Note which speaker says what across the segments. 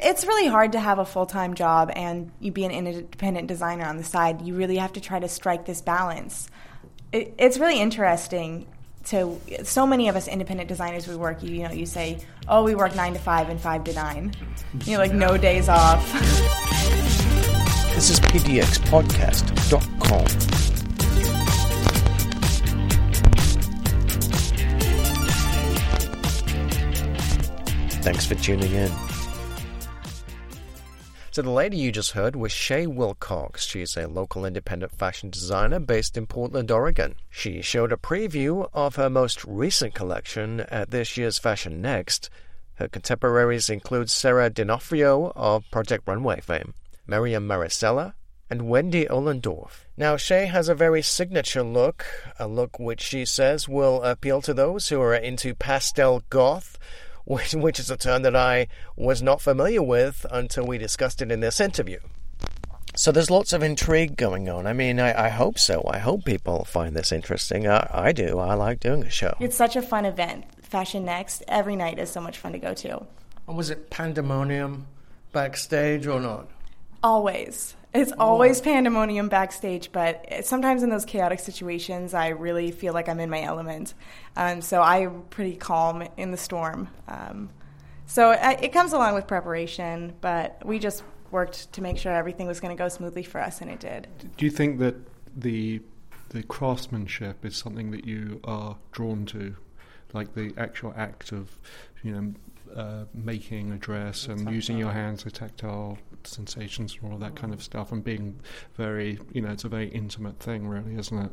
Speaker 1: it's really hard to have a full time job and you be an independent designer on the side. You really have to try to strike this balance. It, it's really interesting. To so many of us independent designers, we work. You, you know, you say, "Oh, we work nine to five and five to nine. You know, like no days off.
Speaker 2: This is pdxpodcast.com. Thanks for tuning in. So, the lady you just heard was Shea Wilcox. She's a local independent fashion designer based in Portland, Oregon. She showed a preview of her most recent collection at this year's Fashion Next. Her contemporaries include Sarah Donofrio of Project Runway fame, Miriam Maricela, and Wendy Ollendorf. Now, Shea has a very signature look, a look which she says will appeal to those who are into pastel goth, which, which is a term that I was not familiar with until we discussed it in this interview. So there's lots of intrigue going on. I mean, I, I hope so. I hope people find this interesting. I, I do. I like doing a show.
Speaker 1: It's such a fun event. Fashion Next every night is so much fun to go to.
Speaker 2: Was it pandemonium backstage or not?
Speaker 1: Always. It's always pandemonium backstage, but sometimes in those chaotic situations, I really feel like I'm in my element. Um, so I'm pretty calm in the storm. Um, so I, it comes along with preparation, but we just worked to make sure everything was going to go smoothly for us, and it did.
Speaker 3: Do you think that the the craftsmanship is something that you are drawn to, like the actual act of, you know, uh, making a dress and using your hands, the tactile sensations and all that kind of stuff, and being very, you know, it's a very intimate thing, really, isn't it?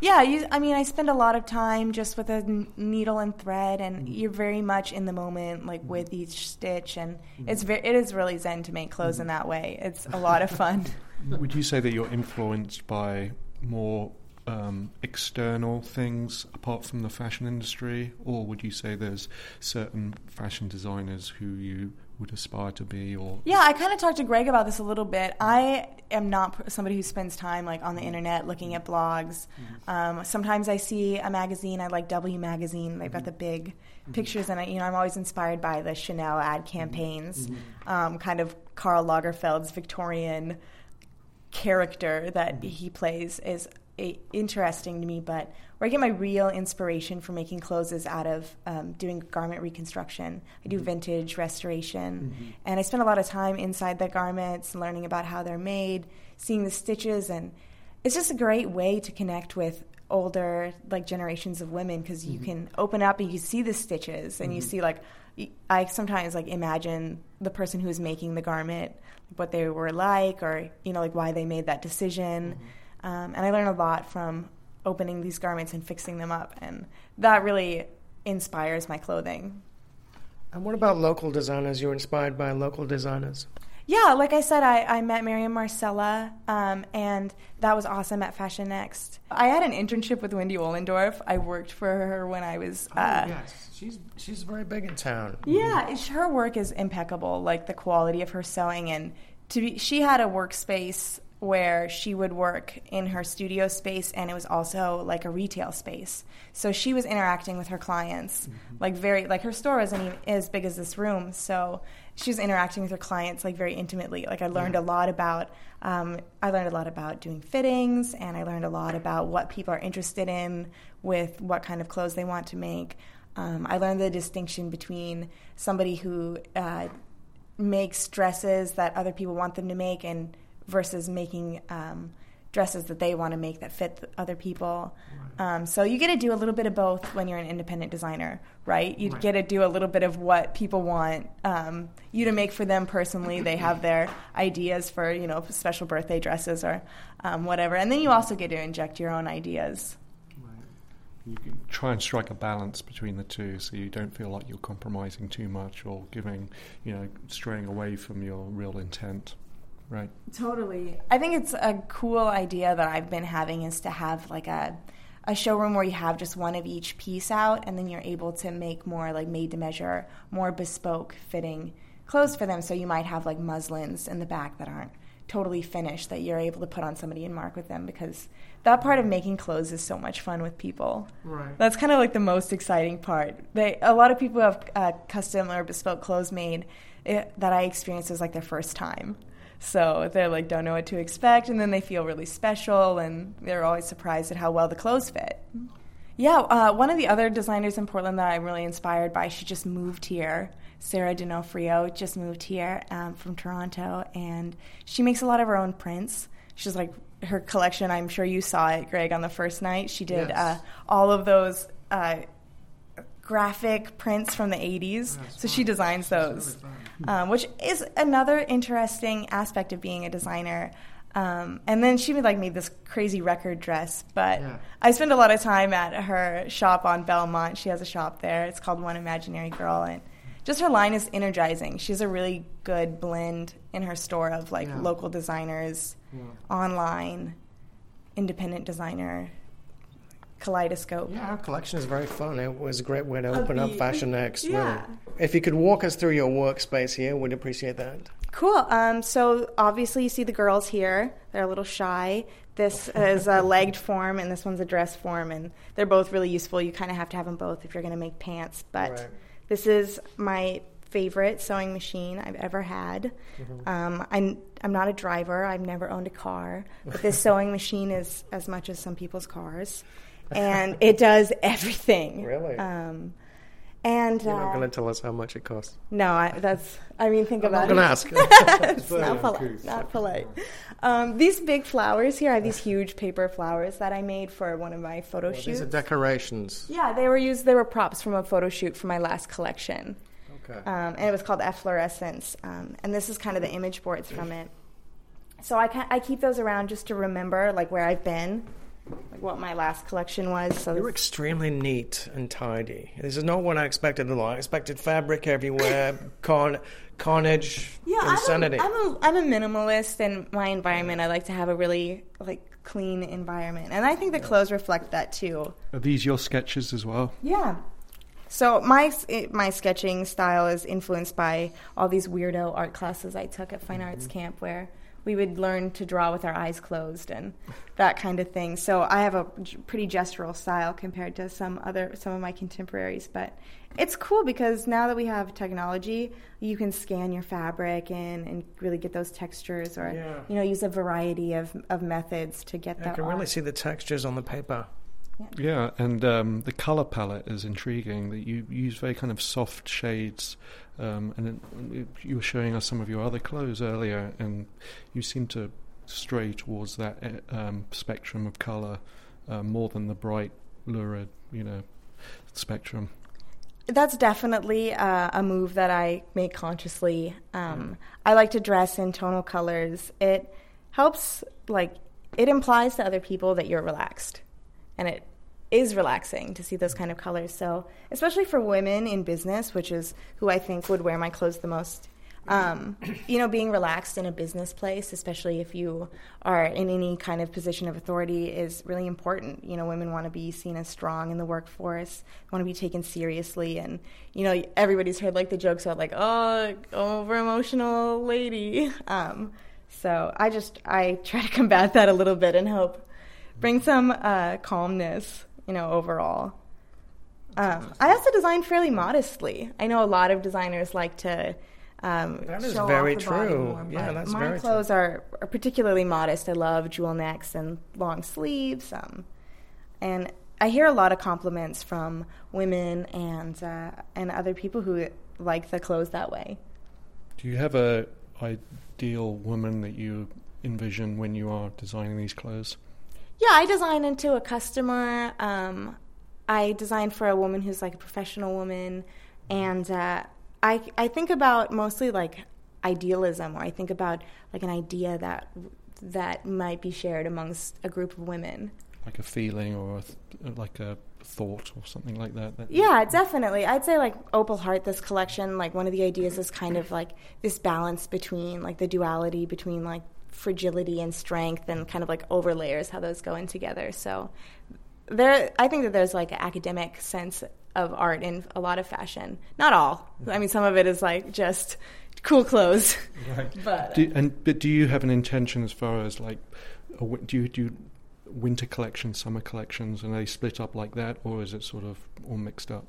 Speaker 1: Yeah, you, I mean, I spend a lot of time just with a n- needle and thread, and mm-hmm. you're very much in the moment, like mm-hmm. with each stitch, and mm-hmm. it's very, it is really zen to make clothes in that way. It's a lot of fun.
Speaker 3: Would you say that you're influenced by more um, external things apart from the fashion industry, or would you say there's certain fashion designers who you would aspire to be? Or
Speaker 1: Yeah, I kind of talked to Greg about this a little bit. I am not somebody who spends time like on the internet looking at blogs. Mm-hmm. Um, sometimes I see a magazine. I like W Magazine. They've got mm-hmm. the big mm-hmm. pictures, and I, you know, I'm always inspired by the Chanel ad campaigns. Um, kind of Karl Lagerfeld's Victorian character that he plays is interesting to me, but where I get my real inspiration for making clothes is out of um, doing garment reconstruction. I do mm-hmm. vintage restoration, mm-hmm. and I spend a lot of time inside the garments, learning about how they're made, seeing the stitches, and it's just a great way to connect with older like generations of women because you mm-hmm. can open up and you see the stitches and you see like I sometimes like imagine the person who's making the garment what they were like or you know like why they made that decision um, and I learn a lot from opening these garments and fixing them up and that really inspires my clothing
Speaker 2: And what about local designers? You're inspired by local designers?
Speaker 1: Yeah, like I said, I, I met Miriam Marcella, um, and that was awesome at Fashion Next. I had an internship with Wendy Ollendorf. I worked for her when I was. Uh,
Speaker 2: Oh, yes, she's she's very big in town.
Speaker 1: Yeah, her work is impeccable. Like the quality of her sewing, and to be, she had a workspace where she would work in her studio space, and it was also like a retail space. So she was interacting with her clients, like very like her store wasn't even as big as this room, so she was interacting with her clients like very intimately. Like I learned a lot about. Um, I learned a lot about doing fittings, and I learned a lot about what people are interested in with what kind of clothes they want to make. Um, I learned the distinction between somebody who uh, makes dresses that other people want them to make and versus making um, dresses that they want to make that fit other people. Um, so you get to do a little bit of both when you're an independent designer, right? You get to do a little bit of what people want um, you to make for them personally. They have their ideas for you know special birthday dresses or um, whatever, and then you also get to inject your own ideas.
Speaker 3: you can try and strike a balance between the two, so you don't feel like you're compromising too much or giving, you know, straying away from your real intent. Right.
Speaker 1: Totally. I think it's a cool idea that I've been having is to have like a a showroom where you have just one of each piece out and then you're able to make more like made to measure, more bespoke fitting clothes for them. So you might have like muslins in the back that aren't totally finished that you're able to put on somebody and mark with them because that part of making clothes is so much fun with people.
Speaker 2: Right.
Speaker 1: That's kind of like the most exciting part. They a lot of people have uh, custom or bespoke clothes made it, that I experienced as like their first time. So they're like don't know what to expect, and then they feel really special, and they're always surprised at how well the clothes fit. Yeah, uh, one of the other designers in Portland that I'm really inspired by, she just moved here. Sarah Donofrio just moved here um, from Toronto, and she makes a lot of her own prints. She's like her collection. I'm sure you saw it, Greg, on the first night. She did
Speaker 2: Yes.
Speaker 1: uh, all of those uh, graphic prints from the 80s. so she designs those, um, which is another interesting aspect of being a designer. Um, and then she like made this crazy record dress, but
Speaker 2: Yeah.
Speaker 1: I spend a lot of time at her shop on Belmont. She has a shop there. It's called One Imaginary Girl, and just her line is energizing. She has a really good blend in her store of like
Speaker 2: Yeah.
Speaker 1: local designers,
Speaker 2: Yeah.
Speaker 1: online, independent designer, kaleidoscope.
Speaker 2: Yeah, our collection is very fun. It was a great way to open up Fashion Next.
Speaker 1: Yeah.
Speaker 2: Really. If you could walk us through your workspace here, we'd appreciate that.
Speaker 1: Cool. Um, so obviously, you see the girls here. They're a little shy. This is a legged form, and this one's a dress form, and they're both really useful. You kind of have to have them both if you're going to make pants. But
Speaker 2: Right.
Speaker 1: this is my favorite sewing machine I've ever had. Um, I'm I'm not a driver. I've never owned a car, but this sewing machine is as much as some people's cars, and it does everything.
Speaker 2: Really?
Speaker 1: Um, and
Speaker 2: You're not
Speaker 1: uh,
Speaker 2: going to tell us how much it costs.
Speaker 1: no, I, that's. I mean, think
Speaker 2: I'm
Speaker 1: about
Speaker 2: not
Speaker 1: it.
Speaker 2: going to ask.
Speaker 1: It's not polite. Not polite. Um, these big flowers here, are these huge paper flowers that I made for one of my photo
Speaker 2: These
Speaker 1: shoots.
Speaker 2: These are decorations.
Speaker 1: yeah, they were used. They were props from a photo shoot for my last collection,
Speaker 2: Okay.
Speaker 1: um, and it was called Efflorescence. Um, and this is kind of the image boards from it. So I ca I keep those around just to remember like where I've been, like what my last collection was. So
Speaker 2: You're extremely neat and tidy. This is not what I expected at all. I expected fabric everywhere, con- carnage,
Speaker 1: Yeah,
Speaker 2: insanity.
Speaker 1: I'm a, I'm a I'm a minimalist in my environment. I like to have a really like clean environment, and I think the clothes reflect that too.
Speaker 3: Are these your sketches as well?
Speaker 1: Yeah. So my my sketching style is influenced by all these weirdo art classes I took at Fine Arts mm-hmm. Camp, where we would learn to draw with our eyes closed and that kind of thing. So I have a pretty gestural style compared to some other some of my contemporaries, but it's cool because now that we have technology, you can scan your fabric and, and really get those textures, or
Speaker 2: Yeah.
Speaker 1: you know, use a variety of of methods to get
Speaker 2: I
Speaker 1: that.
Speaker 2: can really see the textures on the paper.
Speaker 3: Yeah, and um, the color palette is intriguing. That you use very kind of soft shades, um, and then you were showing us some of your other clothes earlier, and you seem to stray towards that uh, um, spectrum of color uh, more than the bright, lurid, you know, spectrum.
Speaker 1: That's definitely uh, a move that I make consciously. Um, I like to dress in tonal colors. It helps, like, it implies to other people that you're relaxed, and it is relaxing to see those kind of colors. So, especially for women in business, which is who I think would wear my clothes the most. Um, you know, being relaxed in a business place, especially if you are in any kind of position of authority, is really important. You know, women want to be seen as strong in the workforce, want to be taken seriously, and you know, everybody's heard like the jokes about like, oh, over emotional lady. Um, so I just I try to combat that a little bit and help bring some uh, calmness, you know, overall. Um, I also design fairly modestly. I know a lot of designers like to um,
Speaker 2: That is
Speaker 1: show
Speaker 2: very
Speaker 1: off the body
Speaker 2: true.
Speaker 1: more,
Speaker 2: Yeah, that's
Speaker 1: my
Speaker 2: very true.
Speaker 1: clothes are, are particularly modest. I love jewel necks and long sleeves, um, and I hear a lot of compliments from women and uh, and other people who like the clothes that way.
Speaker 3: Do you have a ideal woman that you envision when you are designing these clothes?
Speaker 1: Yeah, I design into a customer. Um, I design for a woman who's like a professional woman, and uh, I I think about mostly like idealism, or I think about like an idea that that might be shared amongst a group of women.
Speaker 3: Like a feeling or a th- like a thought or something like that? that
Speaker 1: Yeah, definitely. I'd say like Opal Heart, this collection, like one of the ideas is kind of like this balance between like the duality between like fragility and strength and kind of like overlayers how those go in together. So there I think that there's like an academic sense of art in a lot of fashion. Not all. I mean, some of it is like just cool clothes.
Speaker 3: Right.
Speaker 1: But
Speaker 3: Do, and but do you have an intention as far as like, a, wi- do you do winter collections, summer collections, and are they split up like that, or is it sort of all mixed up?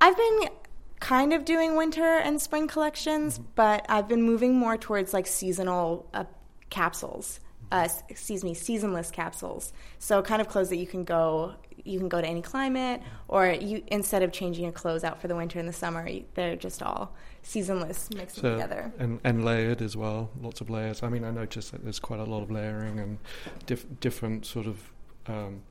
Speaker 1: I've been kind of doing winter and spring collections, but I've been moving more towards like seasonal uh, capsules. Uh, excuse me, seasonless capsules. So kind of clothes that you can go you can go to any climate, or you instead of changing your clothes out for the winter and the summer, you, they're just all seasonless mixed
Speaker 3: So
Speaker 1: together.
Speaker 3: and and layered as well, lots of layers. I mean, I noticed that there's quite a lot of layering and diff- different sort of um,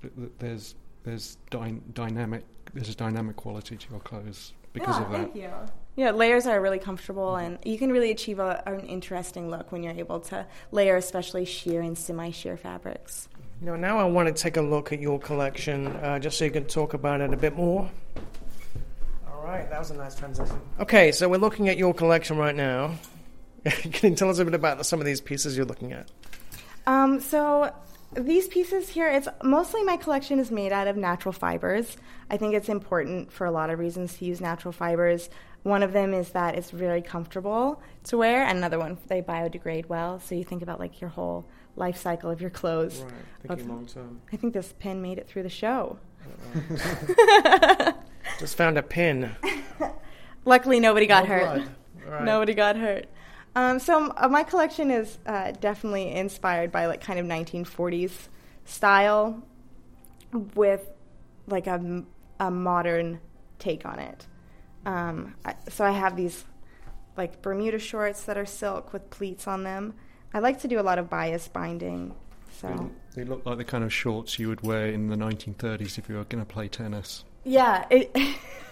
Speaker 3: th- th- there's there's dy- dynamic there's a dynamic quality to your clothes because
Speaker 1: yeah,
Speaker 3: of that.
Speaker 1: Thank you. Yeah, layers are really comfortable, and you can really achieve a, an interesting look when you're able to layer, especially sheer and semi-sheer fabrics.
Speaker 2: You know, now I want to take a look at your collection, uh, just so you can talk about it a bit more. All right, that was a nice transition. Okay, so we're looking at your collection right now. can you tell us a bit about some of these pieces you're looking at?
Speaker 1: Um, so these pieces here, it's mostly my collection is made out of natural fibers. I think it's important for a lot of reasons to use natural fibers. One of them is that it's very comfortable to wear, and another one they biodegrade well. So you think about like your whole life cycle of your clothes.
Speaker 2: Right,
Speaker 1: thinking
Speaker 2: thinking long term.
Speaker 1: I think this pin made it through the show.
Speaker 2: Just found a pin.
Speaker 1: Luckily, nobody got
Speaker 2: No
Speaker 1: hurt.
Speaker 2: blood. All right.
Speaker 1: Nobody got hurt. Um, so uh, my collection is uh, definitely inspired by like kind of 1940s style, with like a, m- a modern take on it. Um, I, so I have these like Bermuda shorts that are silk with pleats on them. I like to do a lot of bias binding. So
Speaker 3: They look like the kind of shorts you would wear in the 1930s if you were going to play tennis.
Speaker 1: Yeah, it,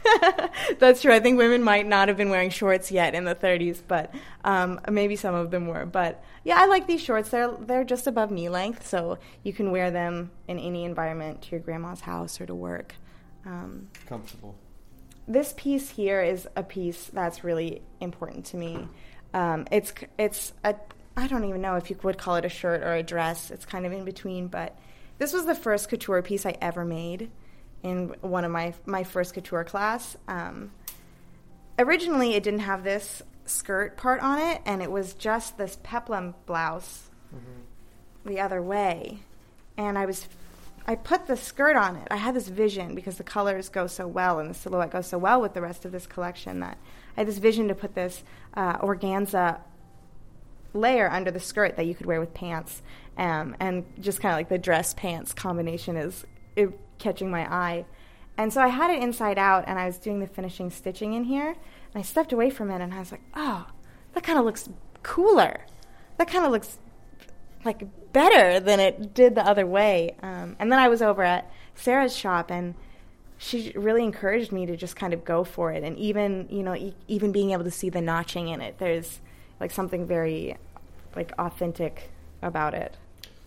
Speaker 1: that's true. I think women might not have been wearing shorts yet in the 30s, but um, maybe some of them were. But yeah, I like these shorts. They're they're just above knee length, so you can wear them in any environment to your grandma's house or to work. Um,
Speaker 3: Comfortable.
Speaker 1: this piece here is a piece that's really important to me. Um, it's it's a I don't even know if you would call it a shirt or a dress. It's kind of in between, but this was the first couture piece I ever made in one of my my first couture class. Um, originally, it didn't have this skirt part on it, and it was just this peplum blouse the other way. And I was, I put the skirt on it. I had this vision because the colors go so well and the silhouette goes so well with the rest of this collection that I had this vision to put this uh, organza layer under the skirt that you could wear with pants. Um, and just kind of like the dress pants combination is it, catching my eye. And so I had it inside out and I was doing the finishing stitching in here. And I stepped away from it and I was like, oh, that kind of looks cooler. That kind of looks like better than it did the other way. Um, and then I was over at Sarah's shop, and she really encouraged me to just kind of go for it. And even you know, e- even being able to see the notching in it, there's like something very like authentic about it.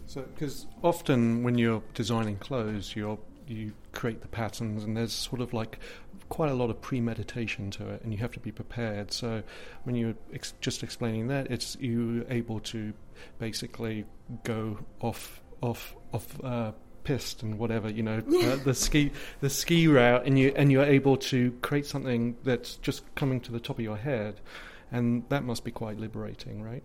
Speaker 3: So, because often when you're designing clothes, you're you create the patterns, and there's sort of like quite a lot of premeditation to it, and you have to be prepared. So, when you're ex- just explaining that, it's you able to basically go off off off. Uh, pissed and whatever you know uh, the ski the ski route and you and you're able to create something that's just coming to the top of your head and that must be quite liberating right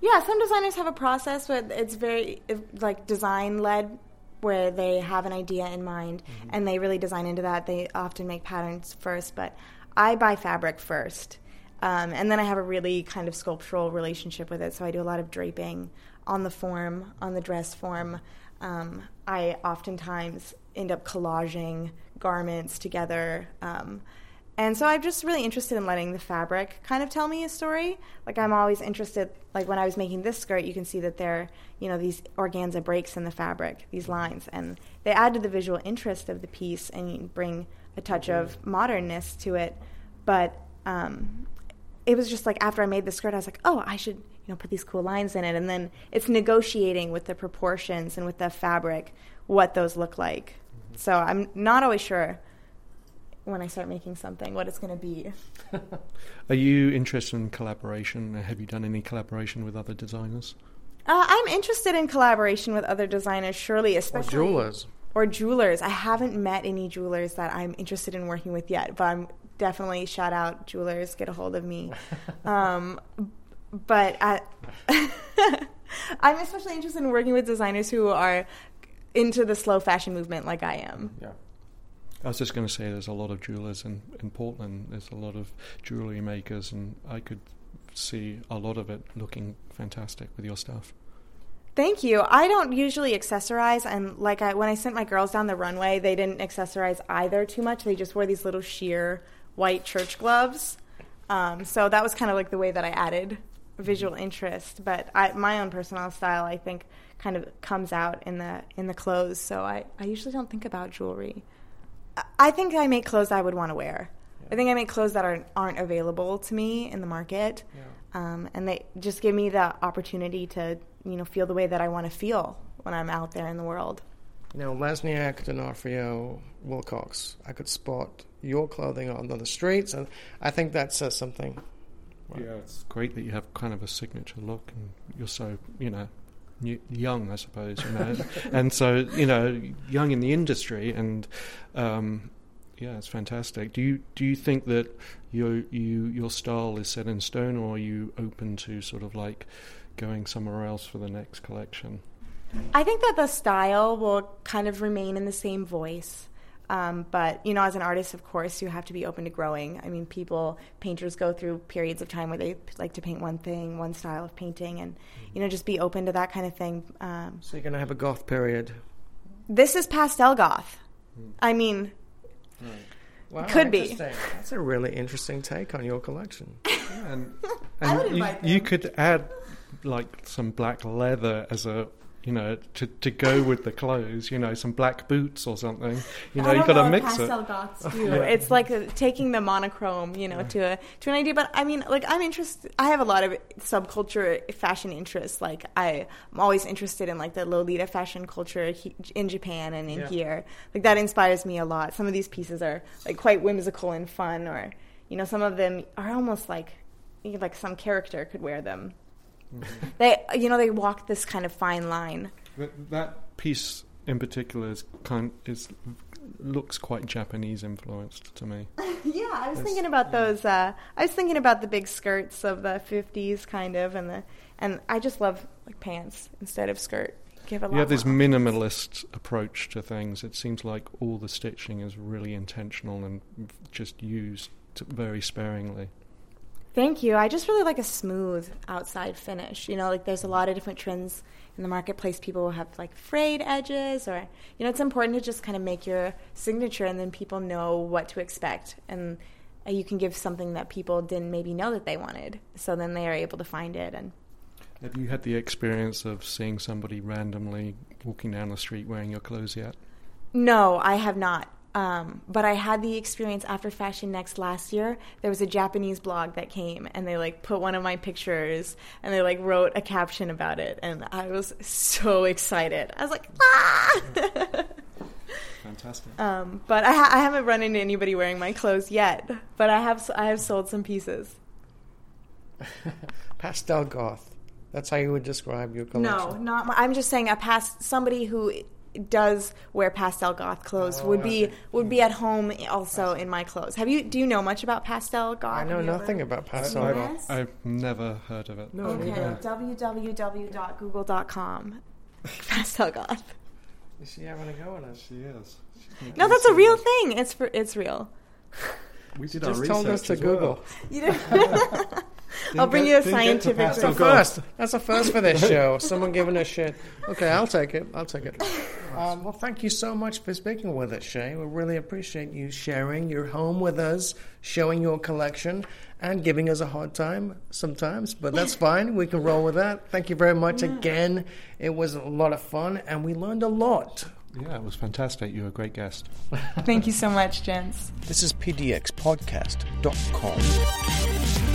Speaker 1: Yeah, some designers have a process where it's very like design led, where they have an idea in mind and they really design into that. They often make patterns first, but I buy fabric first. Um, and then I have a really kind of sculptural relationship with it. So I do a lot of draping on the form, on the dress form. Um, I oftentimes end up collaging garments together. Um, and so I'm just really interested in letting the fabric kind of tell me a story. Like I'm always interested. Like when I was making this skirt, you can see that there, you know, these organza breaks in the fabric, these lines, and they add to the visual interest of the piece and bring a touch of modernness to it. But um, it was just like after I made the skirt, I was like, oh, I should, you know, put these cool lines in it. And then it's negotiating with the proportions and with the fabric what those look like. So I'm not always sure when I start making something what it's going to be.
Speaker 3: Are you interested in collaboration? Have you done any collaboration with other designers?
Speaker 1: Uh, I'm interested in collaboration with other designers, surely, especially
Speaker 2: Or
Speaker 1: especially
Speaker 2: jewelers.
Speaker 1: or jewelers. I haven't met any jewelers that I'm interested in working with yet, but I'm definitely shout out jewelers. Get a hold of me. um, but I, I'm especially interested in working with designers who are into the slow fashion movement like I am.
Speaker 3: Yeah. I was just going to say there's a lot of jewelers in, in Portland. There's a lot of jewelry makers, and I could see a lot of it looking fantastic with your stuff.
Speaker 1: Thank you. I don't usually accessorize, and like I, when I sent my girls down the runway, they didn't accessorize either too much. They just wore these little sheer white church gloves. Um, so that was kind of like the way that I added visual interest. But I, my own personal style, I think, kind of comes out in the in the clothes. So I, I usually don't think about jewelry. I think I make clothes I would want to wear. Yeah. I think I make clothes that aren't aren't available to me in the market, yeah. um, and they just give me the opportunity to you know feel the way that I want to feel when I'm out there in the world.
Speaker 2: You know, Lesniak, Donofrio, Wilcox. I could spot your clothing on the streets, and I think that says something.
Speaker 3: Right. Yeah, it's great that you have kind of a signature look, and you're so you know young, I suppose, you know, and so you know, young in the industry, and um, yeah, it's fantastic. Do you do you think that your you your style is set in stone, or are you open to sort of like going somewhere else for the next collection?
Speaker 1: I think that the style will kind of remain in the same voice. Um, but you know, as an artist, of course, you have to be open to growing. I mean, people, painters go through periods of time where they like to paint one thing, one style of painting, and you know, just be open to that kind of thing. Um,
Speaker 2: so you're gonna have a goth period.
Speaker 1: This is pastel goth. Hmm. I mean,
Speaker 2: right. wow, could be. That's a really interesting take on your collection.
Speaker 3: Yeah, and, and you, you could add like some black leather as a you know, to, to go with the clothes, you know, some black boots or something. You know, you got to mix
Speaker 1: pastel
Speaker 3: it.
Speaker 1: Goths do. yeah. It's like a, taking the monochrome, you know, yeah. to a, to an idea. But I mean, like I'm interested. I have a lot of subculture fashion interests. Like I, am always interested in like the Lolita fashion culture he, in Japan and in yeah. here. Like that inspires me a lot. Some of these pieces are like quite whimsical and fun, or you know, some of them are almost like like some character could wear them. Mm-hmm. They, you know, they walk this kind of fine line.
Speaker 3: That, that piece in particular is kind is looks quite Japanese influenced to me.
Speaker 1: yeah, I was it's, thinking about yeah. those. Uh, I was thinking about the big skirts of the '50s, kind of, and the and I just love like pants instead of skirt.
Speaker 3: Give a you have this minimalist approach to things. It seems like all the stitching is really intentional and just used very sparingly.
Speaker 1: Thank you. I just really like a smooth outside finish. You know, like there's a lot of different trends in the marketplace. People will have like frayed edges, or you know, it's important to just kind of make your signature, and then people know what to expect, and uh, you can give something that people didn't maybe know that they wanted. So then they are able to find it. And
Speaker 3: have you had the experience of seeing somebody randomly walking down the street wearing your clothes yet?
Speaker 1: No, I have not. Um, but I had the experience after Fashion Next last year. There was a Japanese blog that came and they like put one of my pictures and they like wrote a caption about it. And I was so excited. I was like, ah!
Speaker 3: Fantastic.
Speaker 1: Um, but I, ha- I haven't run into anybody wearing my clothes yet. But I have I have sold some pieces.
Speaker 2: Pastel goth. That's how you would describe your collection.
Speaker 1: No, not. My, I'm just saying a past somebody who does wear pastel goth clothes oh, would be would be at home also in my clothes. Have you do you know much about pastel goth? I
Speaker 2: know nothing about pastel
Speaker 3: I've, goth. I've never heard of it.
Speaker 1: No, okay, www.google.com. pastel goth.
Speaker 2: Is she having a go at us?
Speaker 3: She is.
Speaker 1: No, that's a real thing. It's for it's real.
Speaker 3: We did
Speaker 2: just
Speaker 3: our
Speaker 2: told us to Google.
Speaker 1: Well. I'll bring get, you a scientific.
Speaker 2: That's a first. That's a first for this show. Someone giving us shit. Okay, I'll take it. I'll take it. Um, well, thank you so much for speaking with us, Shea. We really appreciate you sharing your home with us, showing your collection, and giving us a hard time sometimes. But that's fine. We can roll with that. Thank you very much yeah. again. It was a lot of fun, and we learned a lot.
Speaker 3: Yeah, it was fantastic. You were a great guest.
Speaker 1: Thank you so much, gents.
Speaker 2: This is pdxpodcast.com.